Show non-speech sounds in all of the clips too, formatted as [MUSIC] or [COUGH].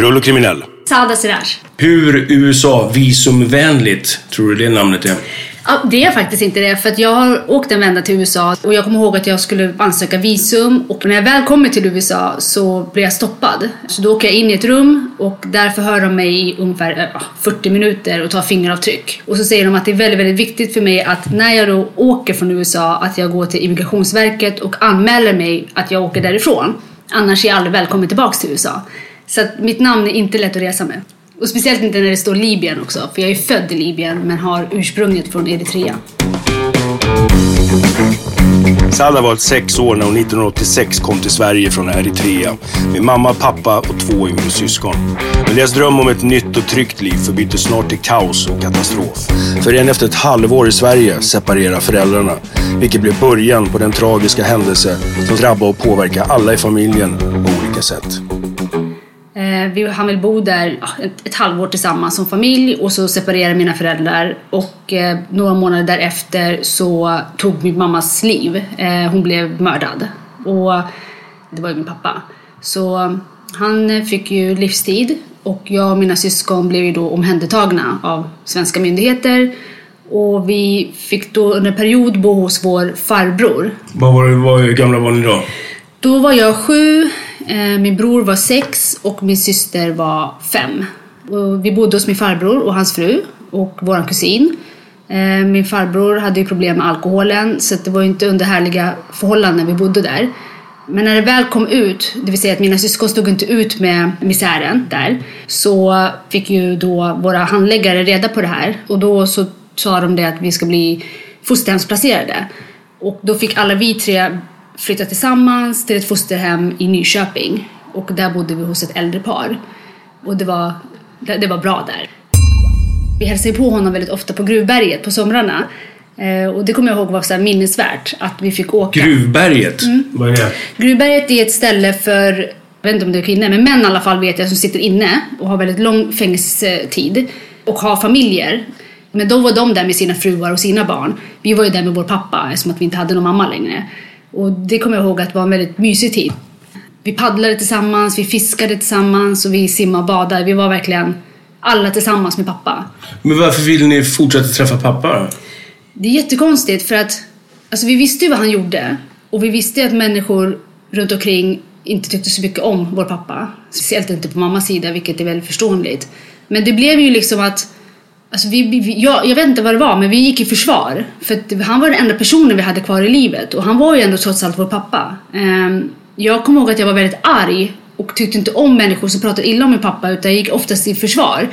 Krull och kriminell. Sada Siraj. Hur USA visumvänligt tror du det namnet är? Ja, det är faktiskt inte det, för att jag har åkt en vända till USA och jag kommer ihåg att jag skulle ansöka visum och när jag väl kommer till USA så blir jag stoppad. Så då åker jag in i ett rum och där förhör de mig i ungefär äh, 40 minuter och tar fingeravtryck. Och så säger de att det är väldigt, väldigt viktigt för mig att när jag då åker från USA att jag går till Immigrationsverket och anmäler mig att jag åker därifrån. Annars är jag aldrig välkommen tillbaks till USA. Så att mitt namn är inte lätt att resa med. Och speciellt inte när det står Libyen också, för jag är född i Libyen men har ursprunget från Eritrea. Salla var sex år när hon 1986 kom till Sverige från Eritrea med mamma, pappa och två yngre syskon. Men deras dröm om ett nytt och tryggt liv förbyttes snart till kaos och katastrof. För redan efter ett halvår i Sverige separerar föräldrarna, vilket blev början på den tragiska händelse som drabbade och påverkade alla i familjen på olika sätt. Eh, vi hann väl bo där ja, ett, ett halvår tillsammans som familj och så separerade mina föräldrar och eh, några månader därefter så tog min mammas liv. Eh, hon blev mördad och det var ju min pappa. Så han fick ju livstid och jag och mina syskon blev ju då omhändertagna av svenska myndigheter och vi fick då under en period bo hos vår farbror. Vad var vad, hur gamla var ni då? Då var jag sju, Eh, min bror var sex och min syster var fem. Vi bodde hos min farbror och hans fru och vår kusin. Eh, min farbror hade ju problem med alkoholen så det var ju inte under härliga förhållanden vi bodde där. Men när det väl kom ut, det vill säga att mina syskon stod inte ut med misären där, så fick ju då våra handläggare reda på det här och då så sa de det att vi ska bli fosterhemsplacerade. Och då fick alla vi tre flytta tillsammans till ett fosterhem i Nyköping och där bodde vi hos ett äldre par. Och det var, det, var bra där. Vi hälsade på honom väldigt ofta på Gruvberget på somrarna. Eh, och det kommer jag ihåg var så här minnesvärt att vi fick åka. Gruvberget? Vad är det? Gruvberget är ett ställe för, jag vet inte om det är kvinnor, men män i alla fall vet jag som sitter inne och har väldigt lång fängelsetid och har familjer. Men då var de där med sina fruar och sina barn. Vi var ju där med vår pappa eftersom att vi inte hade någon mamma längre. Och det kommer jag ihåg att var en väldigt mysig tid. Vi paddlade tillsammans, vi fiskade tillsammans och vi simmade och badade. Vi var verkligen alla tillsammans med pappa. Men varför vill ni fortsätta träffa pappa? Det är jättekonstigt för att alltså, vi visste ju vad han gjorde och vi visste att människor runt omkring inte tyckte så mycket om vår pappa. Speciellt inte på mammas sida, vilket är väldigt förståeligt. Men det blev ju liksom att Alltså vi, vi, jag, jag vet inte vad det var, men vi gick i försvar. För att han var den enda personen vi hade kvar i livet och han var ju ändå trots allt vår pappa. Ehm, jag kommer ihåg att jag var väldigt arg och tyckte inte om människor som pratade illa om min pappa utan jag gick oftast i försvar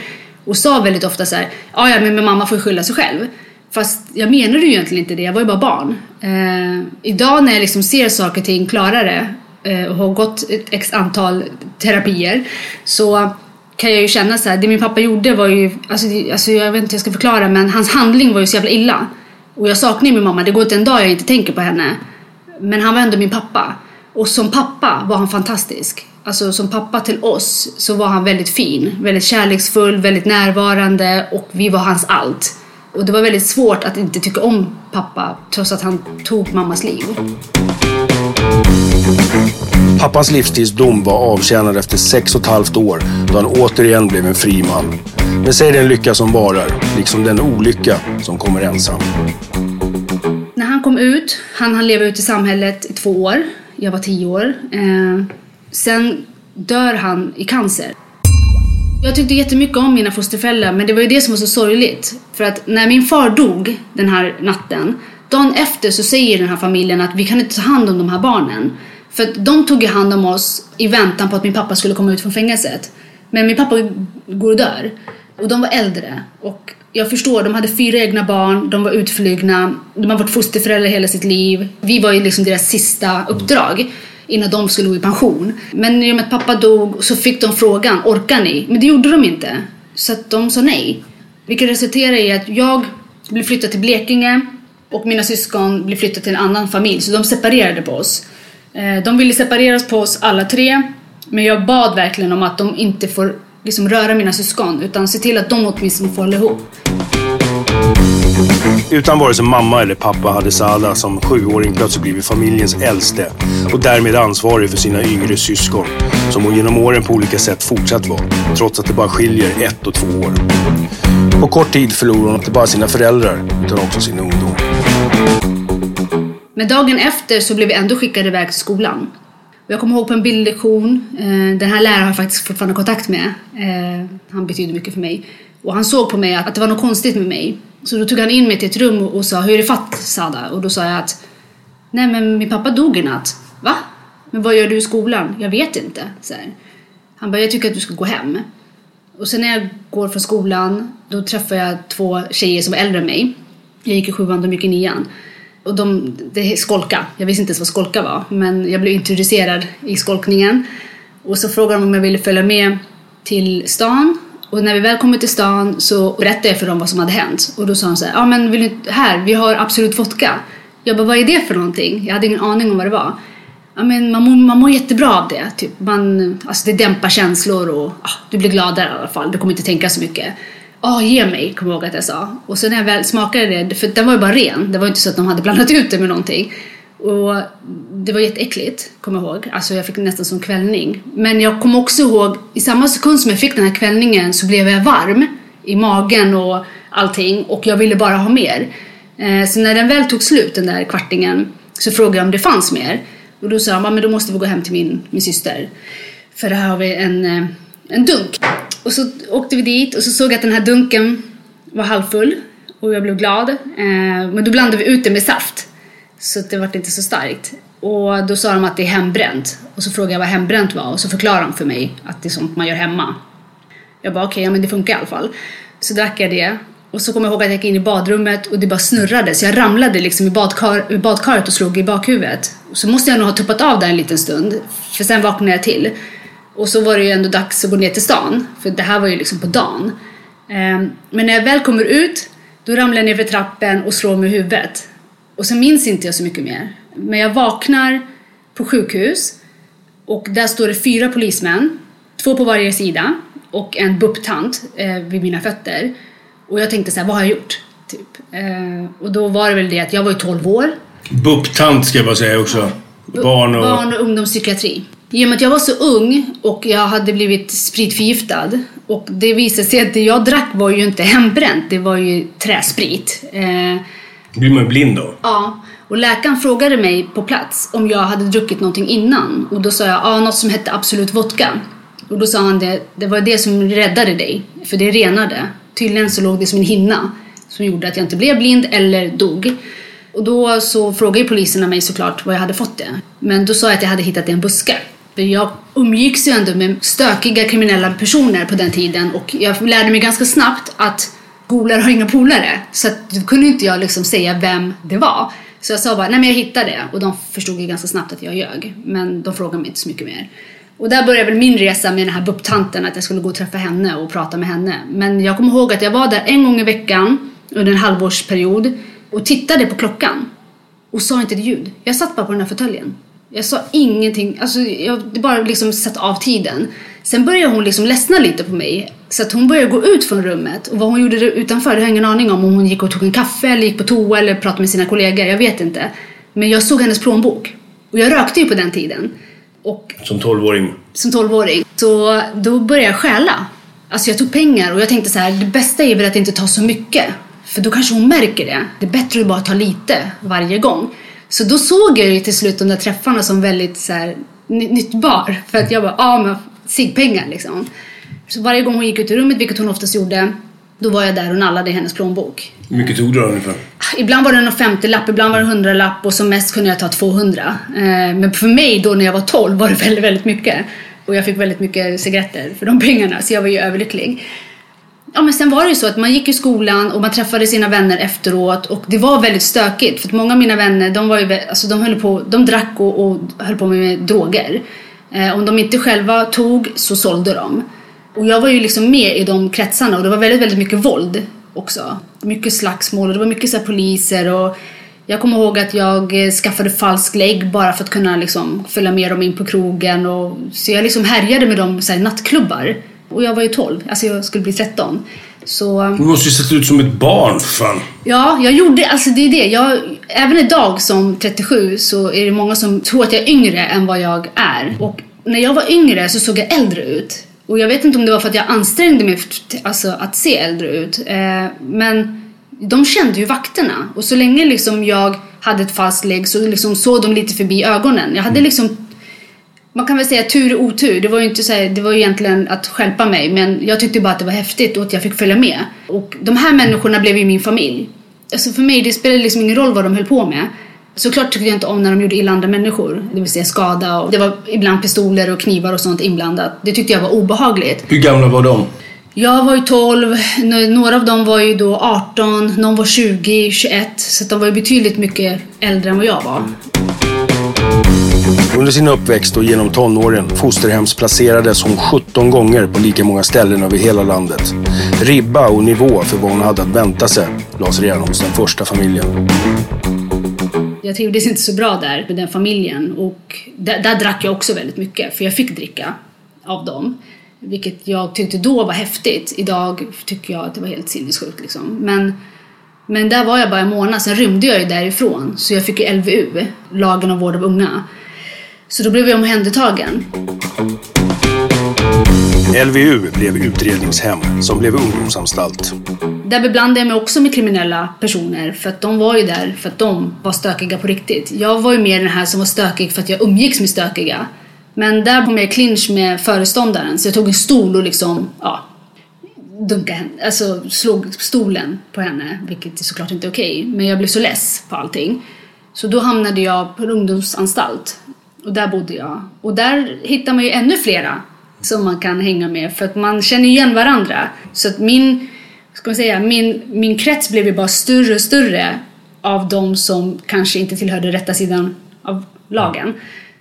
och sa väldigt ofta så här, ja ja men min mamma får skylla sig själv. Fast jag menade ju egentligen inte det, jag var ju bara barn. Eh, idag när jag liksom ser saker och ting klarare eh, och har gått ett x antal terapier så kan jag ju känna så här, det min pappa gjorde var ju, alltså, alltså jag vet inte hur jag ska förklara men hans handling var ju så jävla illa. Och jag saknar ju min mamma, det går inte en dag jag inte tänker på henne. Men han var ändå min pappa. Och som pappa var han fantastisk. Alltså som pappa till oss så var han väldigt fin, väldigt kärleksfull, väldigt närvarande och vi var hans allt. Och det var väldigt svårt att inte tycka om pappa trots att han tog mammas liv. Pappans livstidsdom var avtjänad efter sex och ett halvt år då han återigen blev en fri man. Men säg den lycka som varar, liksom den olycka som kommer ensam. När han kom ut, han han leva ut i samhället i två år. Jag var tio år. Eh, sen dör han i cancer. Jag tyckte jättemycket om mina fosterföräldrar men det var ju det som var så sorgligt. För att när min far dog den här natten, dagen efter så säger den här familjen att vi kan inte ta hand om de här barnen. För att de tog ju hand om oss i väntan på att min pappa skulle komma ut från fängelset. Men min pappa går och dör. Och de var äldre. Och jag förstår, de hade fyra egna barn, de var utflygna, de har varit fosterföräldrar hela sitt liv. Vi var ju liksom deras sista uppdrag innan de skulle gå i pension. Men i och med att pappa dog så fick de frågan, orkar ni? Men det gjorde de inte. Så att de sa nej. Vilket resulterade i att jag blev flyttad till Blekinge och mina syskon blev flyttade till en annan familj. Så de separerade på oss. Eh, de ville separeras på oss alla tre. Men jag bad verkligen om att de inte får liksom röra mina syskon utan se till att de åtminstone får hålla ihop. Utan vare sig mamma eller pappa hade Sala som sjuåring plötsligt blivit familjens äldste och därmed ansvarig för sina yngre syskon som hon genom åren på olika sätt fortsatt vara, trots att det bara skiljer ett och två år. På kort tid förlorade hon inte bara sina föräldrar utan också sin ungdom. Men dagen efter så blev vi ändå skickade iväg till skolan. Och Jag kommer ihåg på en bildlektion, eh, den här läraren har jag faktiskt fortfarande kontakt med. Eh, han betyder mycket för mig. Och han såg på mig att det var något konstigt med mig. Så då tog han in mig till ett rum och sa, hur är det fatt Sada? Och då sa jag att, nej men min pappa dog i natt. Va? Men vad gör du i skolan? Jag vet inte. Så här. Han bara, jag tycker att du ska gå hem. Och sen när jag går från skolan, då träffar jag två tjejer som är äldre än mig. Jag gick i sjuan, de gick i nian. Och de, det är skolka. Jag visste inte ens vad skolka var. Men jag blev introducerad i skolkningen. Och så frågade de om jag ville följa med till stan. Och när vi väl kommer till stan så berättade jag för dem vad som hade hänt. Och då sa de så här, ja men vill du, här, vi har Absolut Vodka. Jag bara, vad är det för någonting? Jag hade ingen aning om vad det var. Ja, men man, mår, man mår jättebra av det. Typ. Man, alltså det dämpar känslor och ah, du blir gladare i alla fall. Du kommer inte tänka så mycket. Ja, ge mig, kommer jag ihåg att jag sa. Och så när jag väl smakade det, för den var ju bara ren. Det var inte så att de hade blandat ut det med någonting. Och det var jätteäckligt, kommer jag ihåg. Alltså jag fick nästan som kvällning. Men jag kommer också ihåg, i samma sekund som jag fick den här kvällningen så blev jag varm i magen och allting. Och jag ville bara ha mer. Eh, så när den väl tog slut, den där kvartingen, så frågade jag om det fanns mer. Och då sa han, "Ja, men då måste vi gå hem till min, min syster. För här har vi en, eh, en dunk. Och så åkte vi dit och så såg jag att den här dunken var halvfull. Och jag blev glad. Eh, Men då blandade vi ut det med saft. Så att det var inte så starkt. Och då sa de att det är hembränt. Och så frågade jag vad hembränt var och så förklarade de för mig att det är sånt man gör hemma. Jag bara okej, ja men det funkar i alla fall. Så drack jag det. Och så kommer jag ihåg att jag gick in i badrummet och det bara snurrade. Så jag ramlade liksom i, badkar, i badkaret och slog i bakhuvudet. Så måste jag nog ha tuppat av där en liten stund. För sen vaknade jag till. Och så var det ju ändå dags att gå ner till stan. För det här var ju liksom på dagen. Ehm, Men när jag väl kommer ut, då ramlar jag ner för trappen och slår mig i huvudet. Och sen minns inte jag så mycket mer. Men jag vaknar på sjukhus och där står det fyra polismän, två på varje sida och en BUP-tant eh, vid mina fötter. Och jag tänkte så här, vad har jag gjort? Typ. Eh, och då var det väl det att jag var ju 12 år. BUP-tant ska jag bara säga också. Barn och... Barn och ungdomspsykiatri. I och med att jag var så ung och jag hade blivit spritförgiftad och det visade sig att det jag drack var ju inte hembränt, det var ju träsprit. Eh, Blir man blind då? Ja, och läkaren frågade mig på plats om jag hade druckit någonting innan. Och då sa jag, ja, något som hette Absolut Vodka. Och då sa han det, det var det som räddade dig, för det renade. Tydligen så låg det som en hinna som gjorde att jag inte blev blind eller dog. Och då så frågade ju poliserna mig såklart var jag hade fått det. Men då sa jag att jag hade hittat det i en buske. För jag umgicks ju ändå med stökiga kriminella personer på den tiden och jag lärde mig ganska snabbt att polare har inga polare. Så att då kunde inte jag liksom säga vem det var. Så jag sa bara, nej men jag hittade det. Och de förstod ju ganska snabbt att jag ljög. Men de frågade mig inte så mycket mer. Och där började väl min resa med den här BUP-tanten, att jag skulle gå och träffa henne och prata med henne. Men jag kommer ihåg att jag var där en gång i veckan under en halvårsperiod och tittade på klockan och sa inte ett ljud. Jag satt bara på den här fåtöljen. Jag sa ingenting, alltså jag bara liksom satt av tiden. Sen började hon liksom ledsna lite på mig. Så att hon började gå ut från rummet. Och vad hon gjorde utanför, det har jag ingen aning om. Om hon gick och tog en kaffe eller gick på toa eller pratade med sina kollegor. Jag vet inte. Men jag såg hennes plånbok. Och jag rökte ju på den tiden. Och Som tolvåring. som 12-åring. Så då började jag stjäla. Alltså jag tog pengar och jag tänkte så här, det bästa är väl att inte ta så mycket. För då kanske hon märker det. Det är bättre att bara ta lite varje gång. Så då såg jag ju till slut de där träffarna som väldigt så här, ny- nyttbar. För att jag bara, ja men ciggpengar liksom. Så varje gång hon gick ut ur rummet, vilket hon oftast gjorde, då var jag där och nallade i hennes plånbok. Hur mycket tog du då ungefär? Ibland var det en 50-lapp, ibland var det en 100-lapp och som mest kunde jag ta 200. Eh, Men för mig då när jag var 12 var det väldigt, väldigt mycket. Och jag fick väldigt mycket cigaretter för de pengarna, så jag var ju överlycklig. Ja men sen var det ju så att man gick i skolan och man träffade sina vänner efteråt och det var väldigt stökigt för att många av mina vänner de var ju, alltså de höll på, de drack och, och höll på med, med droger. Eh, om de inte själva tog så sålde de. Och jag var ju liksom med i de kretsarna och det var väldigt, väldigt mycket våld också. Mycket slagsmål och det var mycket så här poliser och jag kommer ihåg att jag eh, skaffade falsk lägg bara för att kunna liksom följa med dem in på krogen och så jag liksom härjade med dem i nattklubbar. Och jag var ju 12, alltså jag skulle bli 13. Så Du måste ju sett ut som ett barn för fan. ja, jag gjorde, alltså det är det. Jag, även idag som 37 så är det många som tror att jag är yngre än vad jag är. Och när jag var yngre så såg jag äldre ut. Och jag vet inte om det var för att jag ansträngde mig för, alltså, att se äldre ut. Eh, men de kände ju vakterna. Och så länge liksom jag hade ett fast lägg så liksom såg de lite förbi ögonen. Jag hade liksom man kan väl säga tur och otur. Det var ju inte så här, det var ju egentligen att skälpa mig men jag tyckte bara att det var häftigt och att jag fick följa med. Och de här människorna blev ju min familj. Alltså för mig det spelade liksom ingen roll vad de höll på med. Såklart tyckte jag inte om när de gjorde illa andra människor, det vill säga skada och det var ibland pistoler och knivar och sånt inblandat. Det tyckte jag var obehagligt. Hur gamla var de? Jag var ju 12, n- några av dem var ju då 18, någon var 20, 21 så de var ju betydligt mycket äldre än vad jag var. Under sin uppväxt och genom tonåren fosterhemsplacerades hon 17 gånger på lika många ställen över hela landet. Ribba och nivå för vad hon hade att vänta sig lades redan hos den första familjen. Jag trivdes inte så bra där med den familjen och där, där drack jag också väldigt mycket för jag fick dricka av dem. Vilket jag tyckte då var häftigt. Idag tycker jag att det var helt sinnessjukt liksom. Men, men där var jag bara en månad, sen rymde jag ju därifrån. Så jag fick ju LVU, lagen om vård av unga. Så då blev jag omhändertagen. LVU blev utredningshem som blev ungdomsanstalt. Där beblandade jag mig också med kriminella personer för att de var ju där för att de var stökiga på riktigt. Jag var ju mer den här som var stökig för att jag umgicks med stökiga. Men där kom jag i clinch med föreståndaren så jag tog en stol och liksom, ja, dunkade henne, alltså slog stolen på henne, vilket är såklart inte okej. Men jag blev så less på allting. Så då hamnade jag på en ungdomsanstalt. Och där bodde jag. Och där hittar man ju ännu flera som man kan hänga med för att man känner igen varandra. Så att min, ska man säga, min, min krets blev ju bara större och större av de som kanske inte tillhörde rätta sidan av lagen.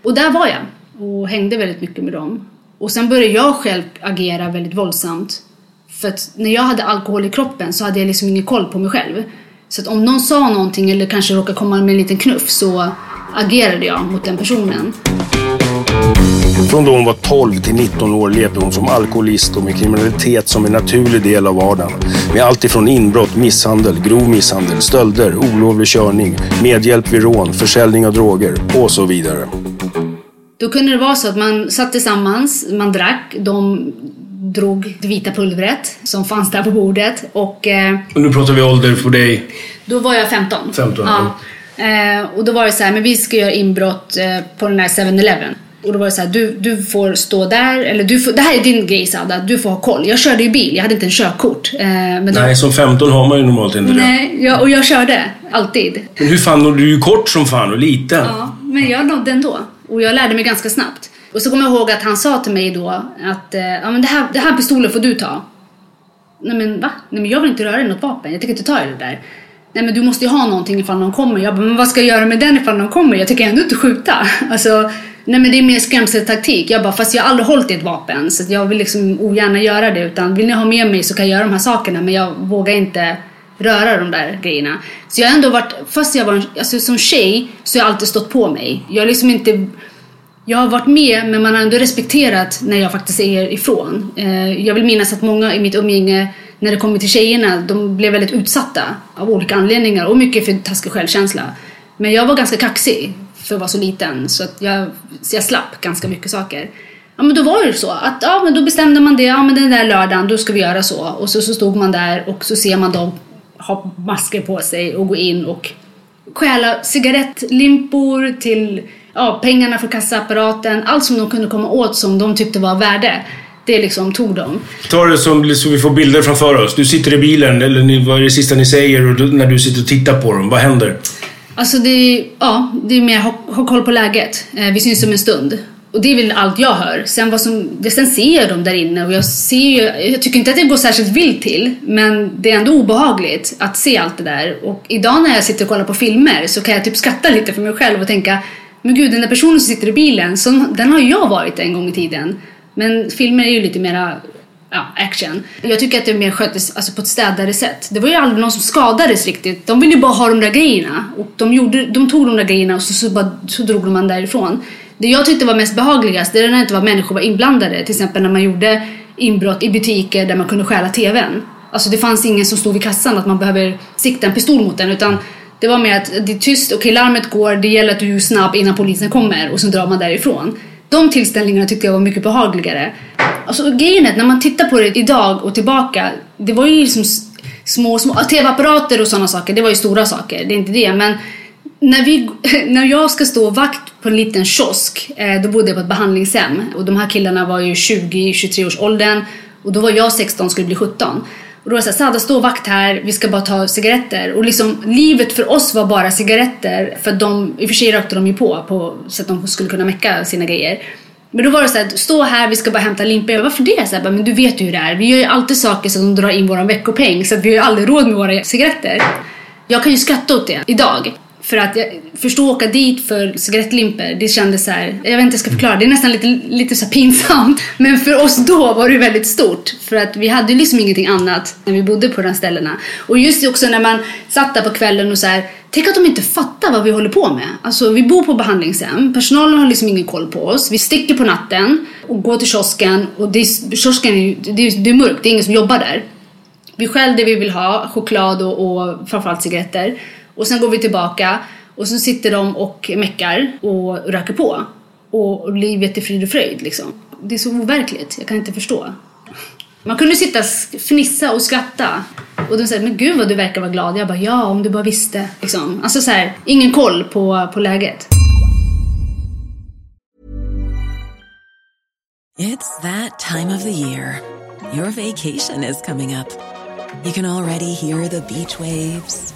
Och där var jag och hängde väldigt mycket med dem. Och sen började jag själv agera väldigt våldsamt. För att när jag hade alkohol i kroppen så hade jag liksom ingen koll på mig själv. Så att om någon sa någonting eller kanske råkade komma med en liten knuff så agerade jag mot den personen. Från då hon var 12 till 19 år levde hon som alkoholist och med kriminalitet som en naturlig del av vardagen. Med allt ifrån inbrott, misshandel, grov misshandel, stölder, olovlig körning, medhjälp vid rån, försäljning av droger och så vidare. Då kunde det vara så att man satt tillsammans, man drack, de drog det vita pulvret som fanns där på bordet och eh, Och nu pratar vi ålder på dig. Då var jag 15. 15, ja. Eh, och då var det så här, men vi ska göra inbrott eh, på den här 7-Eleven. Och då var det så här, du, du får stå där, eller du får, det här är din grej Sada, du får ha koll. Jag körde ju bil, jag hade inte en körkort. Eh, men då, Nej, som 15 har man ju normalt inte det. nej jag, och jag körde, alltid. Men hur fan, du är ju kort som fan och liten. Ja, men jag nådde ändå. Och jag lärde mig ganska snabbt. Och så kommer jag ihåg att han sa till mig då att eh, ja, men det, här, det här pistolen får du ta. Nej men va? Nej men jag vill inte röra i något vapen, jag tänker inte ta i det där. Nej men du måste ju ha någonting ifall någon kommer. Jag bara, men vad ska jag göra med den ifall någon kommer? Jag tänker ändå inte skjuta. [LAUGHS] Alltså, nej men det är mer skrämseltaktik. Jag bara, fast jag har aldrig hållit i ett vapen så jag vill liksom ogärna göra det. Utan vill ni ha med mig så kan jag göra de här sakerna men jag vågar inte röra de där grejerna. Så jag har ändå varit, fast jag var en, alltså som tjej så har jag alltid stått på mig. Jag har liksom inte jag har varit med men man har ändå respekterat när jag faktiskt säger ifrån. Eh, jag vill minnas att många i mitt umgänge när det kommer till tjejerna, de blev väldigt utsatta av olika anledningar och mycket för taskig självkänsla. Men jag var ganska kaxig för att vara så liten så att jag, så jag slapp ganska mycket saker. Ja men då var det så att ja men då bestämde man det, ja men den där lördagen då ska vi göra så och så, så stod man där och så ser man dem ha masker på sig och gå in och stjäla cigarettlimpor till ja, pengarna från kassaapparaten, allt som de kunde komma åt som de tyckte var värde. Det liksom tog de. Ta det som, så vi får bilder framför oss. Du sitter i bilen, eller ni, vad är det sista ni säger och du, när du sitter och tittar på dem? Vad händer? Alltså det är, ja, det är mer ha, ha koll på läget. Eh, vi syns om en stund. Och det är väl allt jag hör. Sen, vad som, sen ser jag dem där inne och jag ser ju, jag tycker inte att det går särskilt vilt till. Men det är ändå obehagligt att se allt det där. Och idag när jag sitter och kollar på filmer så kan jag typ skratta lite för mig själv och tänka men gud, den där personen som sitter i bilen, så, den har jag varit en gång i tiden. Men filmer är ju lite mera ja, action. Jag tycker att det mer sköttes alltså, på ett städare sätt. Det var ju aldrig någon som skadades riktigt. De ville ju bara ha de där grejerna. Och de, gjorde, de tog de där grejerna och så, så, bara, så drog de man därifrån. Det jag tyckte var mest behagligast, det är när det inte var människor var inblandade. Till exempel när man gjorde inbrott i butiker där man kunde stjäla TVn. Alltså det fanns ingen som stod vid kassan att man behöver sikta en pistol mot den utan det var mer att det är tyst, okej okay, larmet går, det gäller att du är snabb innan polisen kommer och så drar man därifrån. De tillställningarna tyckte jag var mycket behagligare. Alltså grejen är när man tittar på det idag och tillbaka, det var ju liksom små, små tv-apparater och sådana saker, det var ju stora saker, det är inte det. Men när, vi, [LAUGHS] när jag ska stå vakt på en liten kiosk, eh, då bodde jag på ett behandlingshem och de här killarna var ju 20-23 års åldern och då var jag 16 och skulle bli 17. Och då var det såhär, Sada stå vakt här, vi ska bara ta cigaretter. Och liksom livet för oss var bara cigaretter. För de, i och för sig rökte de ju på, på så att de skulle kunna mecka sina grejer. Men då var det såhär, stå här, vi ska bara hämta limpor. Jag bara, varför det? Så här, men du vet ju hur det är. Vi gör ju alltid saker så att de drar in våran veckopeng. Så att vi har ju aldrig råd med våra cigaretter. Jag kan ju skratta åt det idag. För att jag förstå åka dit för cigarettlimper, det kändes så här, jag vet inte hur jag ska förklara, det är nästan lite, lite så pinsamt. [LAUGHS] Men för oss då var det väldigt stort. För att vi hade liksom ingenting annat när vi bodde på de här ställena. Och just också när man satt där på kvällen och så här, tänk att de inte fattar vad vi håller på med. Alltså vi bor på behandlingshem, personalen har liksom ingen koll på oss. Vi sticker på natten och går till kiosken och det är, kiosken är, det är, det är mörkt, det är ingen som jobbar där. Vi själv det vi vill ha, choklad och, och framförallt cigaretter. Och sen går vi tillbaka och så sitter de och meckar och röker på. Och livet är frid och fröjd liksom. Det är så overkligt, jag kan inte förstå. Man kunde sitta, fnissa och skratta. Och de säger, men gud vad du verkar vara glad. Jag bara, ja om du bara visste. Liksom. Alltså så här, ingen koll på, på läget. It's that time of the year. Your vacation is coming up. You can already hear the beach waves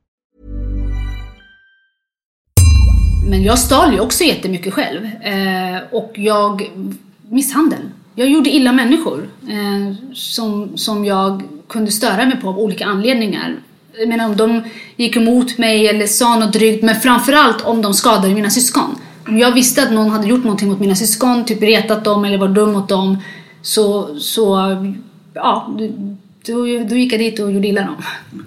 Men jag stal ju också jättemycket själv. Eh, och jag... Misshandel. Jag gjorde illa människor. Eh, som, som jag kunde störa mig på av olika anledningar. Jag menar om de gick emot mig eller sa något drygt. Men framförallt om de skadade mina syskon. Om jag visste att någon hade gjort någonting mot mina syskon, typ retat dem eller var dum mot dem. Så, så ja, då, då gick jag dit och gjorde illa dem.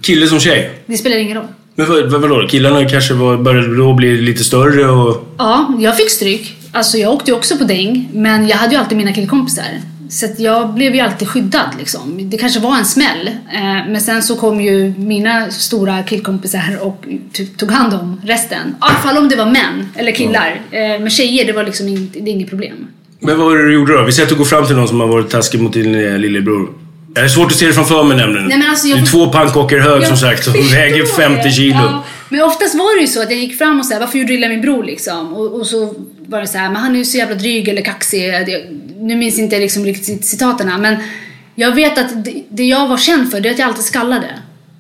Kille som tjej? Det spelar ingen roll. Men vad, vad, vadå? Killarna kanske var, började då bli lite större och... Ja, jag fick stryk. Alltså jag åkte ju också på däng, men jag hade ju alltid mina killkompisar. Så att jag blev ju alltid skyddad liksom. Det kanske var en smäll, eh, men sen så kom ju mina stora killkompisar och typ tog hand om resten. I alla fall om det var män eller killar. Eh, men tjejer, det var liksom in, det är inget problem. Men vad var det du gjorde då? Vi säger att du går fram till någon som har varit taskig mot din eh, lillebror. Det är svårt att se det framför mig nämligen. Nej, men alltså, jag- Du är två pannkakor hög Jag som sagt förstår väger det. 50 kilo. Ja, men oftast var det ju så att jag gick fram och sa varför gjorde du illa min bror liksom? Och, och så var det så här, men han är ju så jävla dryg eller kaxig. Det- Nu minns inte jag liksom riktigt citaterna men jag vet att det, det jag var känd för det är att jag alltid skallade.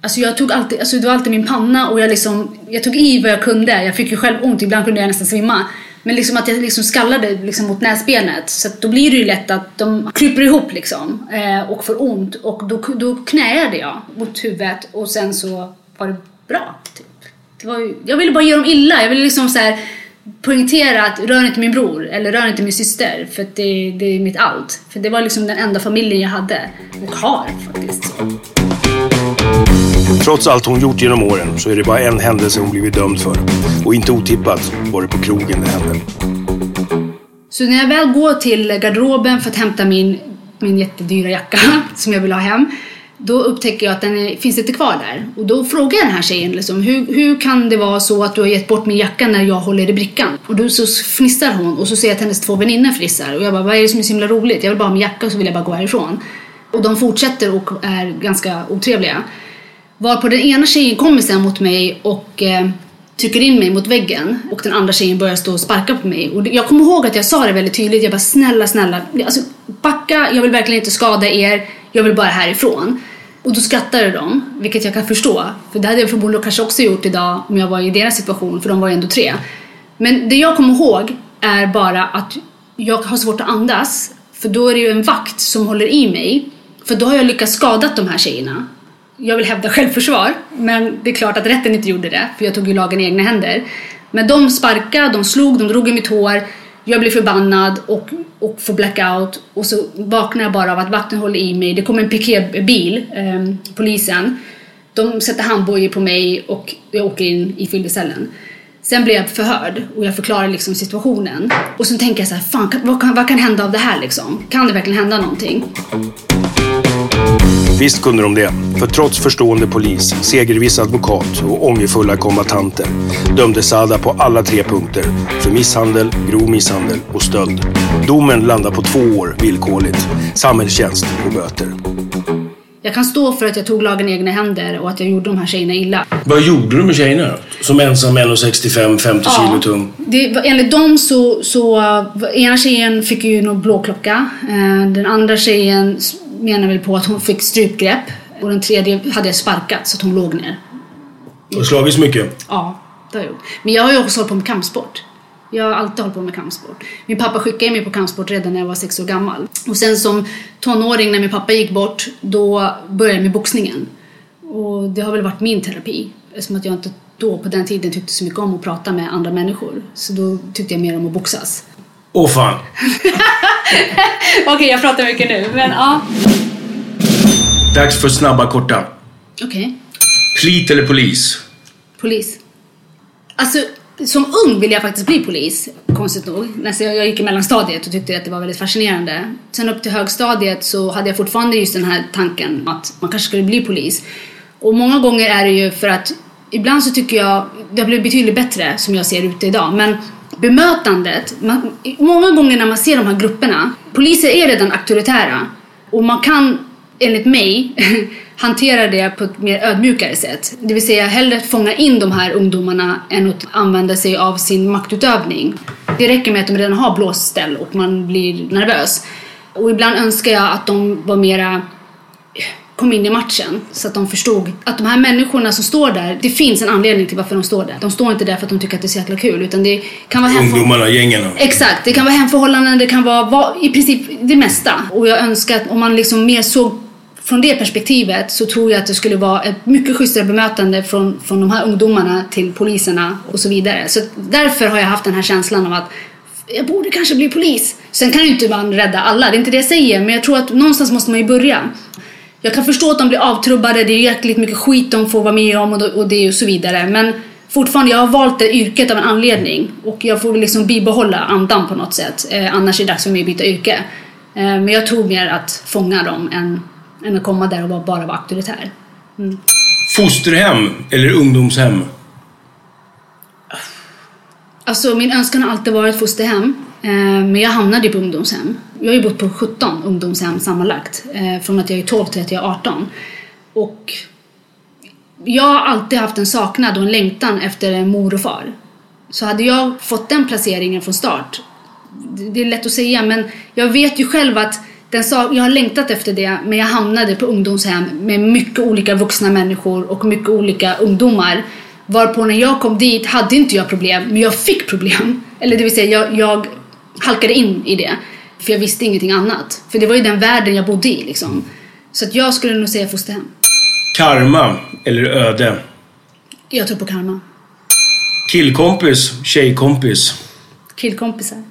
Alltså jag tog alltid, alltså det var alltid min panna och jag liksom, jag tog i vad jag kunde. Jag fick ju själv ont, ibland kunde jag nästan svimma. Men liksom att jag liksom skallade liksom mot näsbenet. Så att då blir det ju lätt att de kryper ihop liksom. Eh, och får ont. Och då, då knäade jag mot huvudet och sen så var det bra. Typ. Det var ju, jag ville bara göra dem illa. Jag ville liksom så här poängtera att rör inte min bror eller rör inte min syster. För att det, det är mitt allt. För det var liksom den enda familjen jag hade. Och har faktiskt. Trots allt hon gjort genom åren så är det bara en händelse hon blivit dömd för. Och inte otippat var det på krogen det hände. Så när jag väl går till garderoben för att hämta min, min jättedyra jacka [LAUGHS] som jag vill ha hem. Då upptäcker jag att den är, finns inte kvar där. Och då frågar jag den här tjejen liksom, hur, hur kan det vara så att du har gett bort min jacka när jag håller i brickan? Och då så fnissar hon och så ser jag att hennes två väninnor fnissar. Och jag bara, vad är det som är så himla roligt? Jag vill bara ha min jacka och så vill jag bara gå härifrån. Och de fortsätter och är ganska otrevliga. Varpå den ena tjejen kommer sen mot mig och eh, trycker in mig mot väggen och den andra tjejen börjar stå och sparka på mig. Och jag kommer ihåg att jag sa det väldigt tydligt. Jag bara snälla, snälla, alltså, backa, jag vill verkligen inte skada er, jag vill bara härifrån. Och då skrattade de, vilket jag kan förstå. För det hade jag förmodligen kanske också gjort idag om jag var i deras situation, för de var ju ändå tre. Men det jag kommer ihåg är bara att jag har svårt att andas, för då är det ju en vakt som håller i mig. För då har jag lyckats skada de här tjejerna jag vill hävda självförsvar, men det är klart att rätten inte gjorde det, för jag tog ju lagen i egna händer. Men de sparkade, de slog, de drog i mitt hår, jag blev förbannad och, och får blackout och så vaknar jag bara av att vakten håller i mig. Det kommer en piketbil, eh, polisen. De sätter handbojor på mig och jag åker in i fyllecellen. Sen blev jag förhörd och jag förklarar liksom situationen. Och sen tänker jag så här, fan vad kan, vad kan hända av det här liksom? Kan det verkligen hända någonting? Visst kunde de det. För trots förstående polis, segerviss advokat och ångerfulla kombatanter dömde Sada på alla tre punkter för misshandel, grov misshandel och stöld. Domen landar på två år villkorligt, samhällstjänst och böter. Jag kan stå för att jag tog lagen i egna händer och att jag gjorde de här tjejerna illa. Vad gjorde du med tjejerna? Som ensam 1,65, 50 kilo tung. Det, var- enligt dem så, så uh, ena tjejen fick ju någon blåklocka. Uh, den andra tjejen menar väl på att hon fick strypgrepp. Och den tredje hade jag sparkat så att hon låg ner. Och slagits mycket. Ja, det har jag gjort. Men jag har ju också hållit på med kampsport. Jag har alltid hållit på med kampsport. Min pappa skickade mig på kampsport redan när jag var sex år gammal. Och sen som tonåring när min pappa gick bort, då började jag med boxningen. Och det har väl varit min terapi. Eftersom att jag inte då på den tiden tyckte så mycket om att prata med andra människor. Så då tyckte jag mer om att boxas. Åh fan. [LAUGHS] Okej, jag pratar mycket nu, men ja. Dags för snabba korta. Okej. Plit eller polis? Polis. Alltså, som ung ville jag faktiskt bli polis, konstigt nog. Jag gick i mellanstadiet och tyckte att det var väldigt fascinerande. Sen upp till högstadiet så hade jag fortfarande just den här tanken att man kanske skulle bli polis. Och många gånger är det ju för att ibland så tycker jag det har blivit betydligt bättre som jag ser ute idag. Men bemötandet, man, många gånger när man ser de här grupperna, poliser är redan auktoritära och man kan enligt mig [LAUGHS] hantera det på ett mer ödmjukare sätt. Det vill säga hellre fånga in de här ungdomarna än att använda sig av sin maktutövning. Det räcker med att de redan har blåsställ och man blir nervös. Och ibland önskar jag att de var mera kom in i matchen så att de förstod att de här människorna som står där, det finns en anledning till varför de står där. De står inte där för att de tycker att det är så jäkla kul utan det kan vara hemför... Ungdomarna, gängen. Exakt, det kan vara hemförhållanden, det kan vara va- i princip det mesta. Och jag önskar att om man liksom mer såg från det perspektivet så tror jag att det skulle vara ett mycket schysstare bemötande från, från de här ungdomarna till poliserna och så vidare. Så därför har jag haft den här känslan av att jag borde kanske bli polis. Sen kan ju inte man rädda alla, det är inte det jag säger, men jag tror att någonstans måste man ju börja. Jag kan förstå att de blir avtrubbade, det är jäkligt mycket skit de får vara med om och, och det och så vidare. Men fortfarande, jag har valt det yrket av en anledning och jag får liksom bibehålla andan på något sätt. Eh, annars är det dags för mig att byta yrke. Eh, men jag tror mer att fånga dem än, än att komma där och bara, bara vara auktoritär. Fosterhem eller ungdomshem? Alltså min önskan har alltid varit fosterhem. Eh, men jag hamnade ju på ungdomshem. Jag har ju bott på 17 ungdomshem sammanlagt. Eh, från att jag är 12 till att jag är 18. Och jag har alltid haft en saknad och en längtan efter en mor och far. Så hade jag fått den placeringen från start, det det är lätt att säga men jag vet ju själv att den sa, jag har längtat efter det men jag hamnade på ungdomshem med mycket olika vuxna människor och mycket olika ungdomar. Varpå när jag kom dit hade inte jag problem, men jag fick problem. Eller det vill säga, jag, jag halkade in i det. För jag visste ingenting annat. För det var ju den världen jag bodde i liksom. Så att jag skulle nog säga fosterhem. Karma eller öde? Jag tror på karma. Killkompis, tjejkompis? Killkompisar.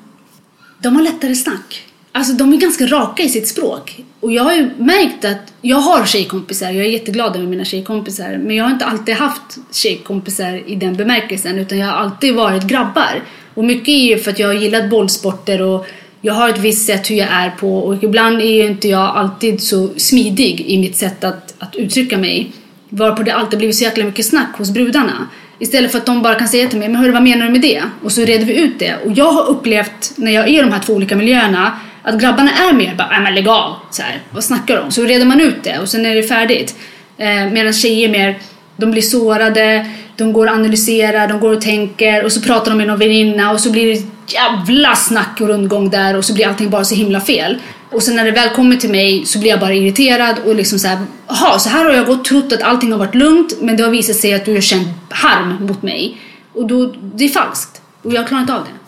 De har lättare snack. Alltså de är ganska raka i sitt språk. Och jag har ju märkt att jag har tjejkompisar, jag är jätteglad över mina tjejkompisar. Men jag har inte alltid haft tjejkompisar i den bemärkelsen utan jag har alltid varit grabbar. Och mycket är ju för att jag har gillat bollsporter och jag har ett visst sätt hur jag är på och ibland är ju inte jag alltid så smidig i mitt sätt att, att uttrycka mig. Varpå det alltid blivit så jäkla mycket snack hos brudarna. Istället för att de bara kan säga till mig, men hörru vad menar du med det? Och så reder vi ut det. Och jag har upplevt, när jag är i de här två olika miljöerna, att grabbarna är mer bara, men lägg av, så här, vad snackar de? Så reder man ut det och sen är det färdigt. Eh, medan tjejer mer, de blir sårade, de går och analyserar, de går och tänker och så pratar de med någon väninna och så blir det jävla snack och rundgång där och så blir allting bara så himla fel. Och sen när det väl kommer till mig så blir jag bara irriterad och liksom såhär, jaha, så här har jag gått och trott att allting har varit lugnt men det har visat sig att du har känt harm mot mig. Och då, det är falskt. Och jag klarar inte av det.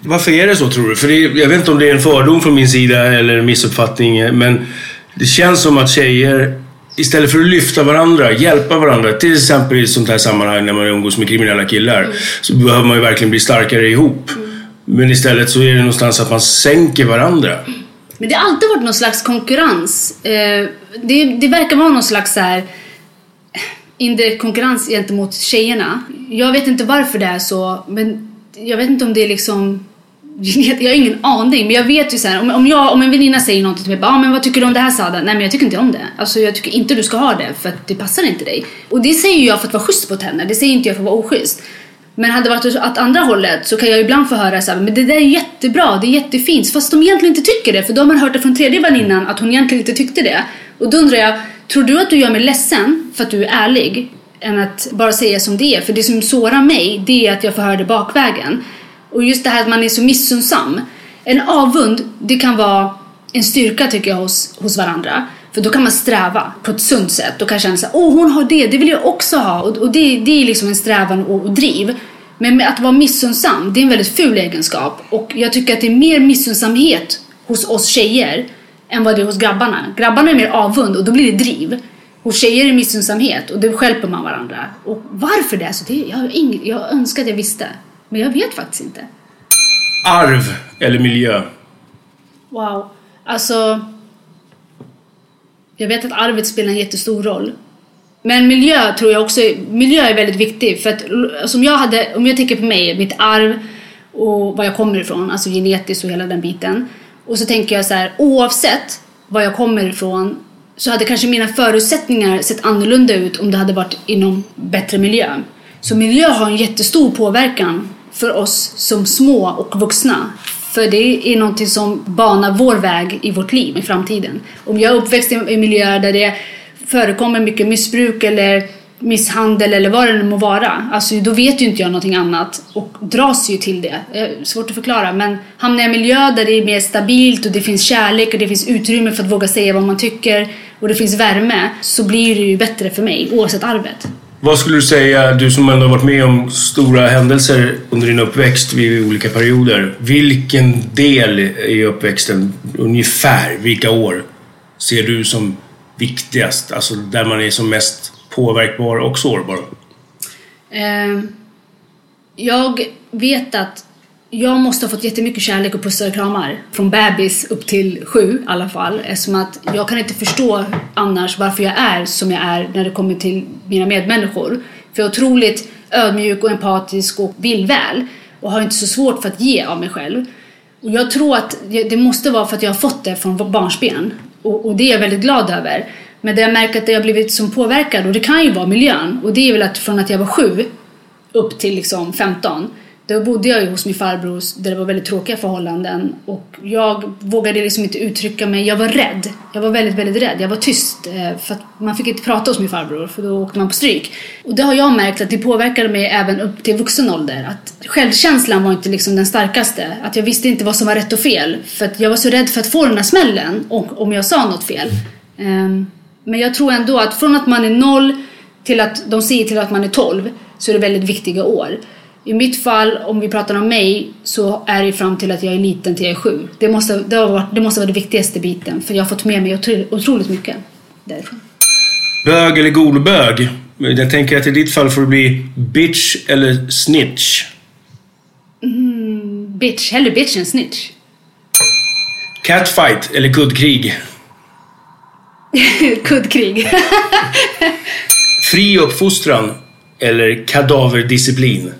Varför är det så tror du? För det, jag vet inte om det är en fördom från min sida eller en missuppfattning. Men det känns som att tjejer istället för att lyfta varandra, hjälpa varandra. Till exempel i ett sånt här sammanhang när man umgås med kriminella killar. Så behöver man ju verkligen bli starkare ihop. Men istället så är det någonstans att man sänker varandra. Men det har alltid varit någon slags konkurrens. Eh, det, det verkar vara någon slags så här eh, indirekt konkurrens gentemot tjejerna. Jag vet inte varför det är så, men jag vet inte om det är liksom jag har ingen aning, men jag vet ju så här, om, om, jag, om en väninna säger någonting till mig, bara, ah, men vad tycker du om det här Sada? Nej men jag tycker inte om det. Alltså jag tycker inte du ska ha det för att det passar inte dig. Och det säger jag för att vara schysst mot henne, det säger inte jag för att vara oschysst. Men hade det varit åt andra hållet så kan jag ibland få höra så här, men det där är jättebra, det är jättefint. Fast de egentligen inte tycker det, för då har man hört det från tredje väninnan att hon egentligen inte tyckte det. Och då undrar jag, tror du att du gör mig ledsen för att du är ärlig? Än att bara säga som det är. För det som sårar mig, det är att jag får höra det bakvägen. Och just det här att man är så missunnsam. En avund, det kan vara en styrka tycker jag hos, hos varandra. För då kan man sträva på ett sunt sätt. Då kan känna såhär, åh hon har det, det vill jag också ha. Och, och det, det är liksom en strävan och, och driv. Men med att vara missunnsam, det är en väldigt ful egenskap. Och jag tycker att det är mer missunnsamhet hos oss tjejer än vad det är hos grabbarna. Grabbarna är mer avund och då blir det driv. Hos tjejer är det missunnsamhet och då skälper man varandra. Och varför det är så, det, jag, jag önskar att jag visste. Men jag vet faktiskt inte. Arv eller miljö? Wow. Alltså... Jag vet att arvet spelar en jättestor roll. Men miljö tror jag också, miljö är väldigt viktig för att alltså, om jag hade, om jag tänker på mig, mitt arv och var jag kommer ifrån, alltså genetiskt och hela den biten. Och så tänker jag så här, oavsett var jag kommer ifrån så hade kanske mina förutsättningar sett annorlunda ut om det hade varit inom bättre miljö. Så miljö har en jättestor påverkan för oss som små och vuxna. För det är någonting som banar vår väg i vårt liv i framtiden. Om jag är uppväxt i miljöer där det förekommer mycket missbruk eller misshandel eller vad det nu må vara. Alltså då vet ju inte jag någonting annat och dras ju till det. Eh, svårt att förklara men hamnar jag i en miljö där det är mer stabilt och det finns kärlek och det finns utrymme för att våga säga vad man tycker och det finns värme så blir det ju bättre för mig oavsett arvet. Vad skulle du säga, du som ändå har varit med om stora händelser under din uppväxt vid olika perioder. Vilken del i uppväxten, ungefär vilka år, ser du som viktigast? Alltså där man är som mest påverkbar och sårbar? Eh, jag vet att jag måste ha fått jättemycket kärlek och pussar och kramar. Från bebis upp till sju i alla fall. Eftersom att jag kan inte förstå annars varför jag är som jag är när det kommer till mina medmänniskor. För jag är otroligt ödmjuk och empatisk och vill väl. Och har inte så svårt för att ge av mig själv. Och jag tror att det måste vara för att jag har fått det från barnsben. Och, och det är jag väldigt glad över. Men det jag märker att jag har blivit som påverkad, och det kan ju vara miljön. Och det är väl att från att jag var sju upp till liksom 15 då bodde jag ju hos min farbror där det var väldigt tråkiga förhållanden och jag vågade liksom inte uttrycka mig. Jag var rädd. Jag var väldigt, väldigt rädd. Jag var tyst eh, för att man fick inte prata hos min farbror för då åkte man på stryk. Och det har jag märkt att det påverkade mig även upp till vuxen ålder. Att självkänslan var inte liksom den starkaste. Att jag visste inte vad som var rätt och fel för att jag var så rädd för att få den här smällen och om jag sa något fel. Ehm, men jag tror ändå att från att man är noll till att de säger till att man är tolv så är det väldigt viktiga år. I mitt fall, om vi pratar om mig, så är det fram till att jag är liten till jag är sju. Det måste, det, har varit, det måste vara den viktigaste biten, för jag har fått med mig otroligt mycket därifrån. Bög eller golbög? Jag tänker att i ditt fall får det bli bitch eller snitch. Mm, bitch. Hellre bitch än snitch. Catfight eller kuddkrig? [LAUGHS] kuddkrig. [LAUGHS] Fri uppfostran eller kadaverdisciplin?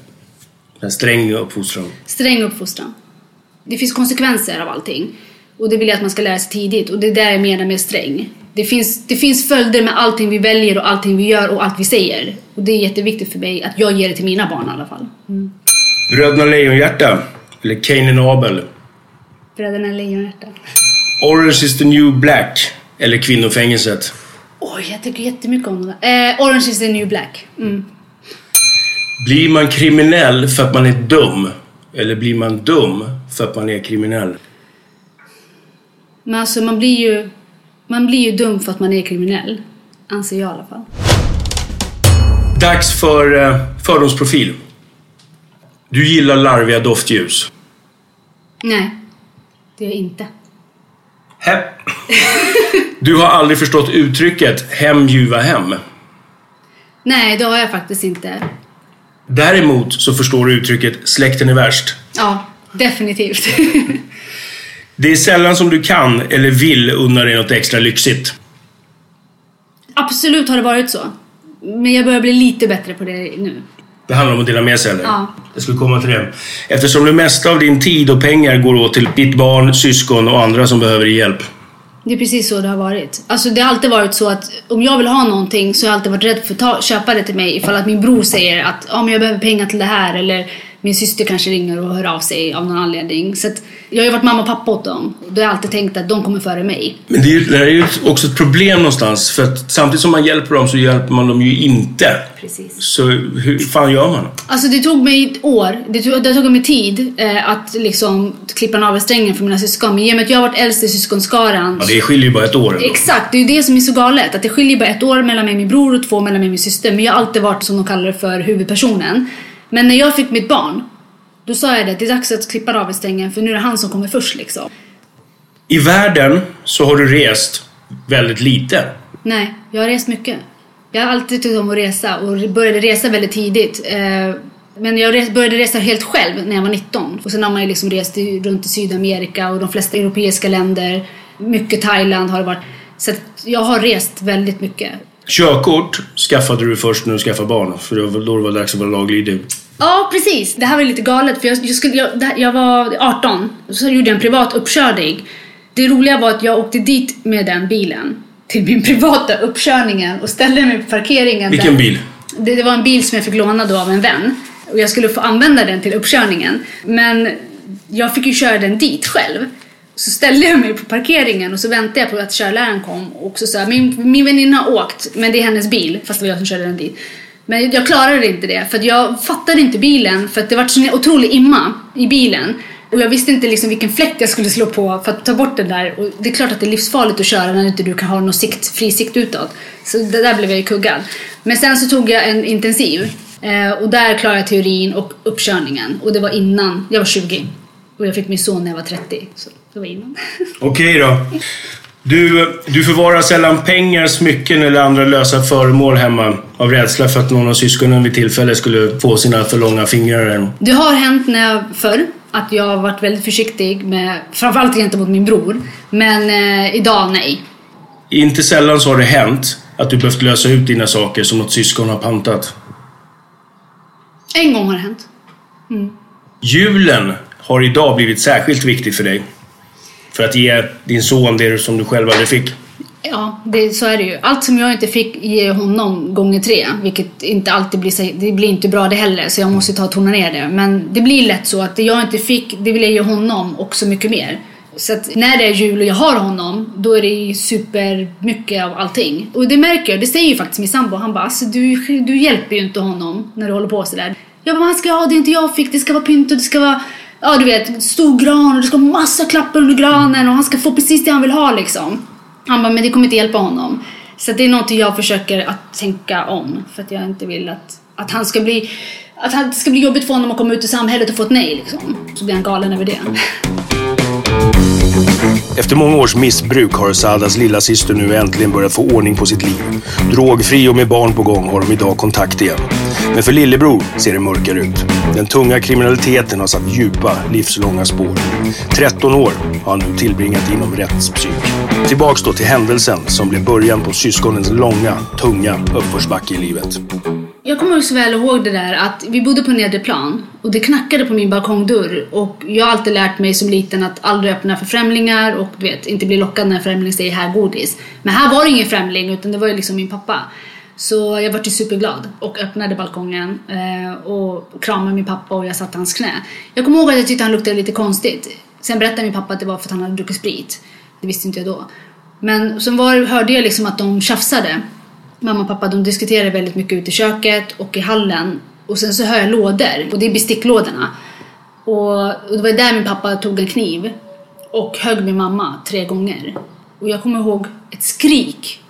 En sträng uppfostran. Sträng uppfostran. Det finns konsekvenser av allting. Och det vill jag att man ska lära sig tidigt. Och det är där jag menar med sträng. Det finns, det finns följder med allting vi väljer och allting vi gör och allt vi säger. Och det är jätteviktigt för mig att jag ger det till mina barn i alla fall. Mm. Bröderna Lejonhjärta eller Cain och Abel? Bröderna Lejonhjärta. Orange is the new black eller Kvinnofängelset? Oj, jag tycker jättemycket om det. Eh, Orange is the new black. Mm. Blir man kriminell för att man är dum? Eller blir man dum för att man är kriminell? Men alltså man blir ju, man blir ju dum för att man är kriminell. Anser jag i alla fall. Dags för eh, fördomsprofil. Du gillar larviga doftljus? Nej, det gör jag inte. He du har aldrig förstått uttrycket hem ljuva hem? Nej, det har jag faktiskt inte. Däremot så förstår du uttrycket släkten är värst. Ja, definitivt. det är sällan som du kan eller vill unna dig något extra lyxigt. Absolut har det varit så. Men jag börjar bli lite bättre på det nu. Det handlar om att dela med sig eller? Ja. Jag skulle komma till det. Eftersom det mesta av din tid och pengar går åt till ditt barn, syskon och andra som behöver hjälp. Det är precis så det har varit. Alltså det har alltid varit så att om jag vill ha någonting så har jag alltid varit rädd för att ta, köpa det till mig ifall att min bror säger att ah, men jag behöver pengar till det här eller min syster kanske ringer och hör av sig av någon anledning. Så att jag har ju varit mamma och pappa åt dem. Då har jag alltid tänkt att de kommer före mig. Men det, är, det är ju också ett problem någonstans. För att samtidigt som man hjälper dem så hjälper man dem ju inte. Precis. Så hur fan gör man? Alltså det tog mig ett år. Det tog, det tog mig tid eh, att liksom klippa navelsträngen för mina syskon. Men i och med att jag har varit äldst i syskonskaran. Ja, det skiljer ju bara ett år. Ändå. Exakt, det är ju det som är så galet. Att det skiljer bara ett år mellan mig och min bror och två mellan mig och min syster. Men jag har alltid varit som de kallar det för huvudpersonen. Men när jag fick mitt barn då sa jag det, det är dags att klippa navelsträngen för nu är det han som kommer först liksom. I världen så har du rest väldigt lite. Nej, jag har rest mycket. Jag har alltid tyckt om att resa och började resa väldigt tidigt. Eh, men jag började resa helt själv när jag var 19. Och sen har man ju liksom rest runt i Sydamerika och de flesta europeiska länder. Mycket Thailand har det varit. Så jag har rest väldigt mycket. Körkort skaffade du först när du skaffade barn, för då var det dags att vara laglydig. Ja, precis. Det här var lite galet för jag, jag, skulle, jag, jag var 18 så gjorde jag en privat uppkörning. Det roliga var att jag åkte dit med den bilen till min [LAUGHS] privata uppkörningen och ställde mig på parkeringen. Vilken där. bil? Det, det, var en bil som jag fick låna då av en vän och jag skulle få använda den till uppkörningen. Men jag fick ju köra den dit själv. Så ställde jag mig på parkeringen och så väntade jag på att körläraren kom och så sa min, min väninna har åkt men det är hennes bil fast det var jag som körde den dit. Men jag klarade inte det för jag fattade inte bilen för att det var så otrolig imma i bilen. Och jag visste inte liksom vilken fläkt jag skulle slå på för att ta bort den där. Och det är klart att det är livsfarligt att köra när inte du kan ha någon sikt, fri sikt utåt. Så det där blev jag ju kuggad. Men sen så tog jag en intensiv. Eh, och där klarade jag teorin och uppkörningen. Och det var innan, jag var 20. Och jag fick min son när jag var 30. Så det var innan. Okej då. Du, du förvarar sällan pengar, smycken eller andra lösa föremål hemma av rädsla för att någon av syskonen vid tillfälle skulle få sina för långa fingrar. Det har hänt när jag, förr att jag har varit väldigt försiktig med, framförallt gentemot min bror. Men eh, idag, nej. Inte sällan så har det hänt att du behövt lösa ut dina saker som något syskon har pantat. En gång har det hänt. Julen har idag blivit särskilt viktig för dig. För att ge din son det som du själv aldrig fick. Ja, det, så är det ju. Allt som jag inte fick ge honom gånger tre, vilket inte alltid blir, så- det blir inte bra det heller, så jag måste ta och tona ner det. Men det blir lätt så att det jag inte fick, det vill jag ge honom och så mycket mer. Så att när det är jul och jag har honom, då är det supermycket av allting. Och det märker jag, det säger ju faktiskt min sambo. Han bara, alltså du, du hjälper ju inte honom när du håller på sådär. Jag bara, han ska ha det inte jag fick, det ska vara pynt och det ska vara Ja du vet, stor gran och det ska vara massa klappar under granen och han ska få precis det han vill ha liksom. Han bara, men det kommer inte hjälpa honom. Så det är något jag försöker att tänka om. För att jag inte vill att, att han ska bli... Att han- det ska bli jobbigt för honom att komma ut i samhället och få ett nej liksom. Så blir han galen över det. Mm. Efter många års missbruk har Sadas lilla syster nu äntligen börjat få ordning på sitt liv. Drogfri och med barn på gång har de idag kontakt igen. Men för lillebror ser det mörkare ut. Den tunga kriminaliteten har satt djupa, livslånga spår. 13 år har han nu tillbringat inom rättspsyk. Tillbaks då till händelsen som blev början på syskonens långa, tunga uppförsbacke i livet. Jag kommer så väl ihåg det där att vi bodde på nedre plan och det knackade på min balkongdörr och jag har alltid lärt mig som liten att aldrig öppna för främlingar och du vet, inte bli lockad när en främling säger här godis. Men här var det ingen främling utan det var ju liksom min pappa. Så jag var ju superglad och öppnade balkongen eh, och kramade min pappa och jag satt hans knä. Jag kommer ihåg att jag tyckte han luktade lite konstigt. Sen berättade min pappa att det var för att han hade druckit sprit. Det visste inte jag då. Men sen var, hörde jag liksom att de tjafsade mamma och pappa de diskuterade väldigt mycket ute i köket och i hallen. Och sen så hör jag lådor och det är besticklådorna. Och, och det var där min pappa tog en kniv och högg min mamma tre gånger. Och jag kommer ihåg ett skrik.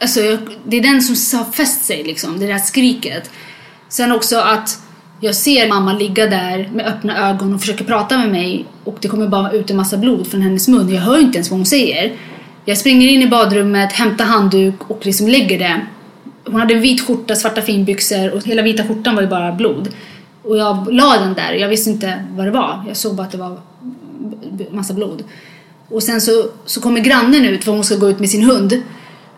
Alltså jag, det är den som har fäst sig liksom, det där skriket. Sen också att jag ser mamma ligga där med öppna ögon och försöker prata med mig och det kommer bara ut en massa blod från hennes mun. Jag hör inte ens vad hon säger. Jag springer in i badrummet, hämtar handduk och liksom lägger det. Hon hade en vit skjorta, svarta finbyxor och hela vita skjortan var ju bara blod. Och jag la den där, jag visste inte vad det var. Jag såg bara att det var massa blod. Och sen så, så kommer grannen ut för hon ska gå ut med sin hund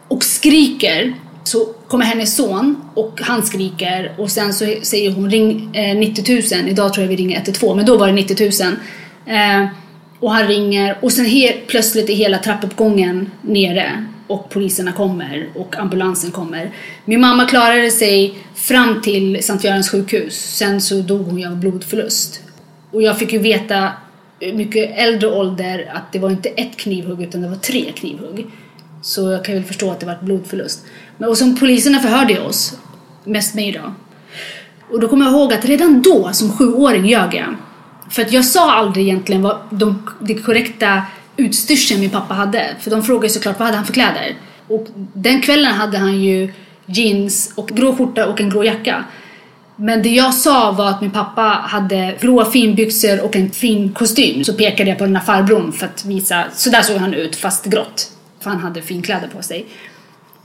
och skriker. Så kommer hennes son och han skriker och sen så säger hon ring eh, 90 000. Idag tror jag vi ringer 112 men då var det 90 000. Eh, och han ringer och sen helt plötsligt är hela trappuppgången nere och poliserna kommer och ambulansen kommer. Min mamma klarade sig fram till Sankt Görans sjukhus. Sen så dog hon ju av blodförlust. Och jag fick ju veta i mycket äldre ålder att det var inte ett knivhugg utan det var tre knivhugg. Så jag kan väl förstå att det var blodförlust. Men, och som poliserna förhörde oss, mest mig då. Och då kommer jag ihåg att redan då som sjuåring ljög jag. För att jag sa aldrig egentligen vad de, det korrekta utstyrseln min pappa hade. För de frågade såklart vad hade han för kläder. Och den kvällen hade han ju jeans och grå skjorta och en grå jacka. Men det jag sa var att min pappa hade gråa finbyxor och en fin kostym. Så pekade jag på den här farbrorn för att visa, så där såg han ut fast grått. För han hade finkläder på sig.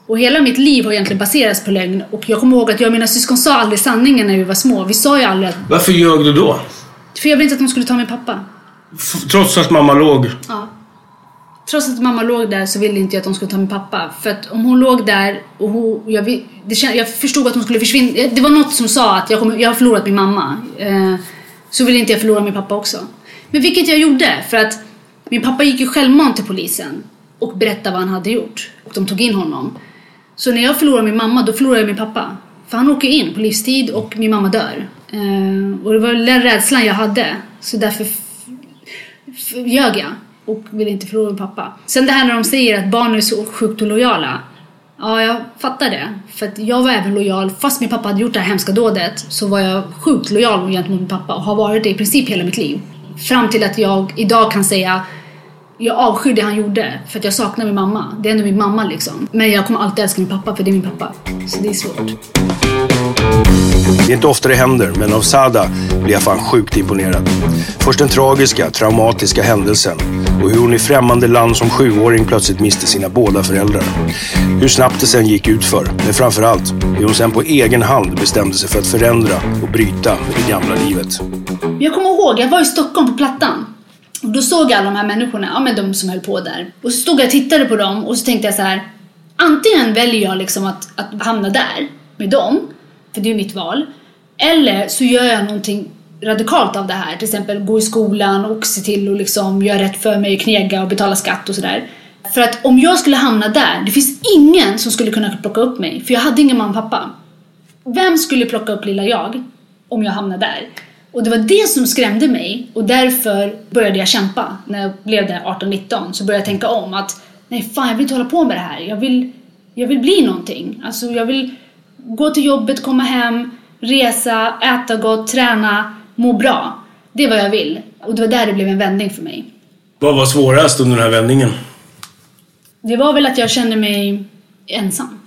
Och hela mitt liv har egentligen baserats på lögn och jag kommer ihåg att jag och mina syskon sa aldrig sanningen när vi var små. Vi sa ju aldrig att... Varför ljög du då? För jag ville inte att de skulle ta min pappa. F- trots att mamma låg. Ja. Trots att mamma låg där så ville inte jag att de skulle ta min pappa. För att om hon låg där och hon, jag, det, kän- jag förstod att hon skulle försvinna. Det var något som sa att jag, kommer, jag har förlorat min mamma. Eh, så ville inte jag förlora min pappa också. Men vilket jag gjorde. För att min pappa gick ju självmant till polisen och berättade vad han hade gjort. Och de tog in honom. Så när jag förlorar min mamma, då förlorar jag min pappa. För han åker in på livstid och min mamma dör. Eh, och det var den rädslan jag hade. Så därför ljög jag och ville inte förlora min pappa. Sen det här när de säger att barn är så sjukt lojala. Ja, jag fattar det. För att jag var även lojal, fast min pappa hade gjort det här hemska dådet, så var jag sjukt lojal gentemot min pappa och har varit det i princip hela mitt liv. Fram till att jag idag kan säga jag avskyr det han gjorde för att jag saknar min mamma. Det är ändå min mamma liksom. Men jag kommer alltid älska min pappa för det är min pappa. Så det är svårt. Det är inte ofta det händer, men av Sada blir jag fan sjukt imponerad. Först den tragiska, traumatiska händelsen och hur hon i främmande land som sjuåring plötsligt miste sina båda föräldrar. Hur snabbt det sen gick utför, men framförallt hur hon sen på egen hand bestämde sig för att förändra och bryta med det gamla livet. Jag kommer ihåg, jag var i Stockholm på Plattan. Och då såg jag alla de här människorna, ja men de som höll på där. Och så stod jag och tittade på dem och så tänkte jag så här. Antingen väljer jag liksom att, att hamna där med dem, för det är mitt val. Eller så gör jag någonting radikalt av det här. Till exempel gå i skolan och se till att liksom göra rätt för mig, knega och betala skatt och sådär. För att om jag skulle hamna där, det finns ingen som skulle kunna plocka upp mig. För jag hade ingen mamma och pappa. Vem skulle plocka upp lilla jag om jag hamnade där? Och det var det som skrämde mig och därför började jag kämpa. När jag blev där 18-19 så började jag tänka om att nej fan jag vill inte hålla på med det här. Jag vill, jag vill bli någonting. Alltså jag vill gå till jobbet, komma hem, resa, äta gott, träna, må bra. Det är vad jag vill. Och det var där det blev en vändning för mig. Vad var svårast under den här vändningen? Det var väl att jag kände mig ensam.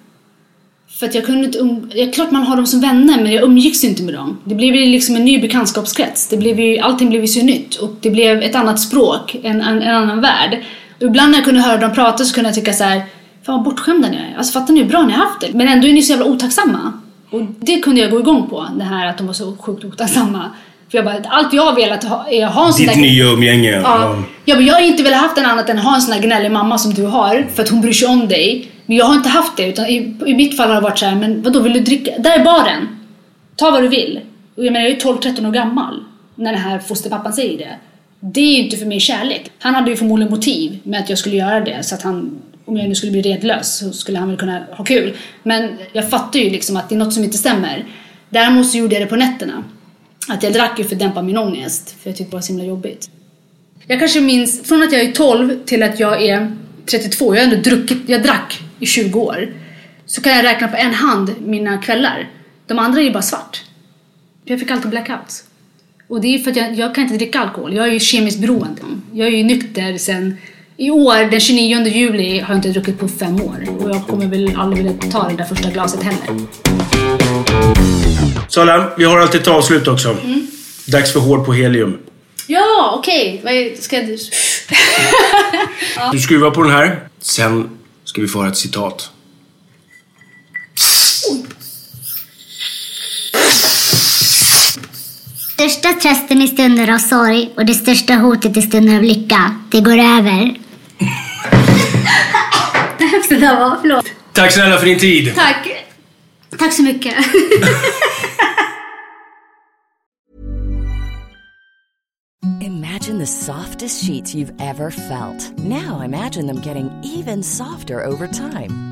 För att jag kunde inte um... ja, klart man har dem som vänner men jag umgicks inte med dem. Det blev ju liksom en ny bekantskapskrets. Det blev ju, allting blev ju så nytt och det blev ett annat språk, en, en, en annan värld. Och ibland när jag kunde höra dem prata så kunde jag tycka så här, fan vad bortskämda ni är. Alltså fattar ni hur bra ni har haft det? Men ändå är ni så jävla otacksamma. Och det kunde jag gå igång på, det här att de var så sjukt otacksamma. För jag bara, allt jag har velat ha, är att ha en sån Ditt där... nya umgänge. Ja. ja, men jag har inte velat haft en annat än att ha en sån här gnällig mamma som du har, för att hon bryr sig om dig. Men jag har inte haft det, utan i, i mitt fall har det varit så här, men vadå, vill du dricka? Där är baren! Ta vad du vill. Och jag menar, jag är 12-13 år gammal när den här fosterpappan säger det. Det är ju inte för mig kärlek. Han hade ju förmodligen motiv med att jag skulle göra det, så att han, om jag nu skulle bli redlös så skulle han väl kunna ha kul. Men jag fattar ju liksom att det är något som inte stämmer. Däremot så gjorde jag det på nätterna. Att jag drack ju för att dämpa min ångest, för jag tyckte det var så himla jobbigt. Jag kanske minns, från att jag är 12 till att jag är 32, jag har ändå druckit, jag drack i 20 år. Så kan jag räkna på en hand mina kvällar. De andra är ju bara svart. Jag fick alltid blackouts. Och det är för att jag, jag kan inte dricka alkohol, jag är ju kemiskt beroende. Jag är ju nykter sen i år, den 29 juli, har jag inte druckit på fem år. Och jag kommer väl aldrig vilja ta det där första glaset heller. Sala, vi har alltid ett avslut också. Mm. Dags för hård på helium. Ja, okej. Okay. Ska jag... [LAUGHS] Du skruvar på den här. Sen ska vi få höra ett citat. Största trösten i stunder av sorg och det största hotet i stunder av lycka, det går över. Det där var, förlåt. Tack snälla för din tid. Tack. Tack så mycket. [LAUGHS] Imagine the softest sheets you've ever felt. Now imagine them getting even softer over time.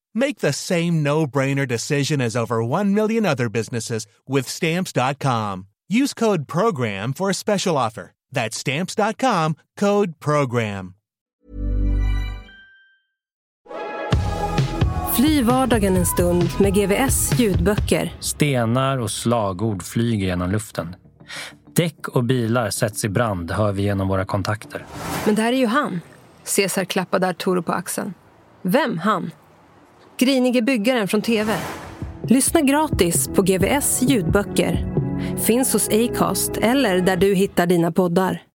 Make the same no-brainer decision as over 1 million other businesses with stamps.com. Use code program for a special offer. That's stamps.com, code program. Fly vardagen en stund med GVS ljudböcker. Stenar och slagord flyger genom luften. Däck och bilar sätts i brand, hör vi genom våra kontakter. Men där är ju han. Cesar klappade Arturo på axeln. Vem han? Grinige byggaren från TV. Lyssna gratis på GVS ljudböcker. Finns hos Acast eller där du hittar dina poddar.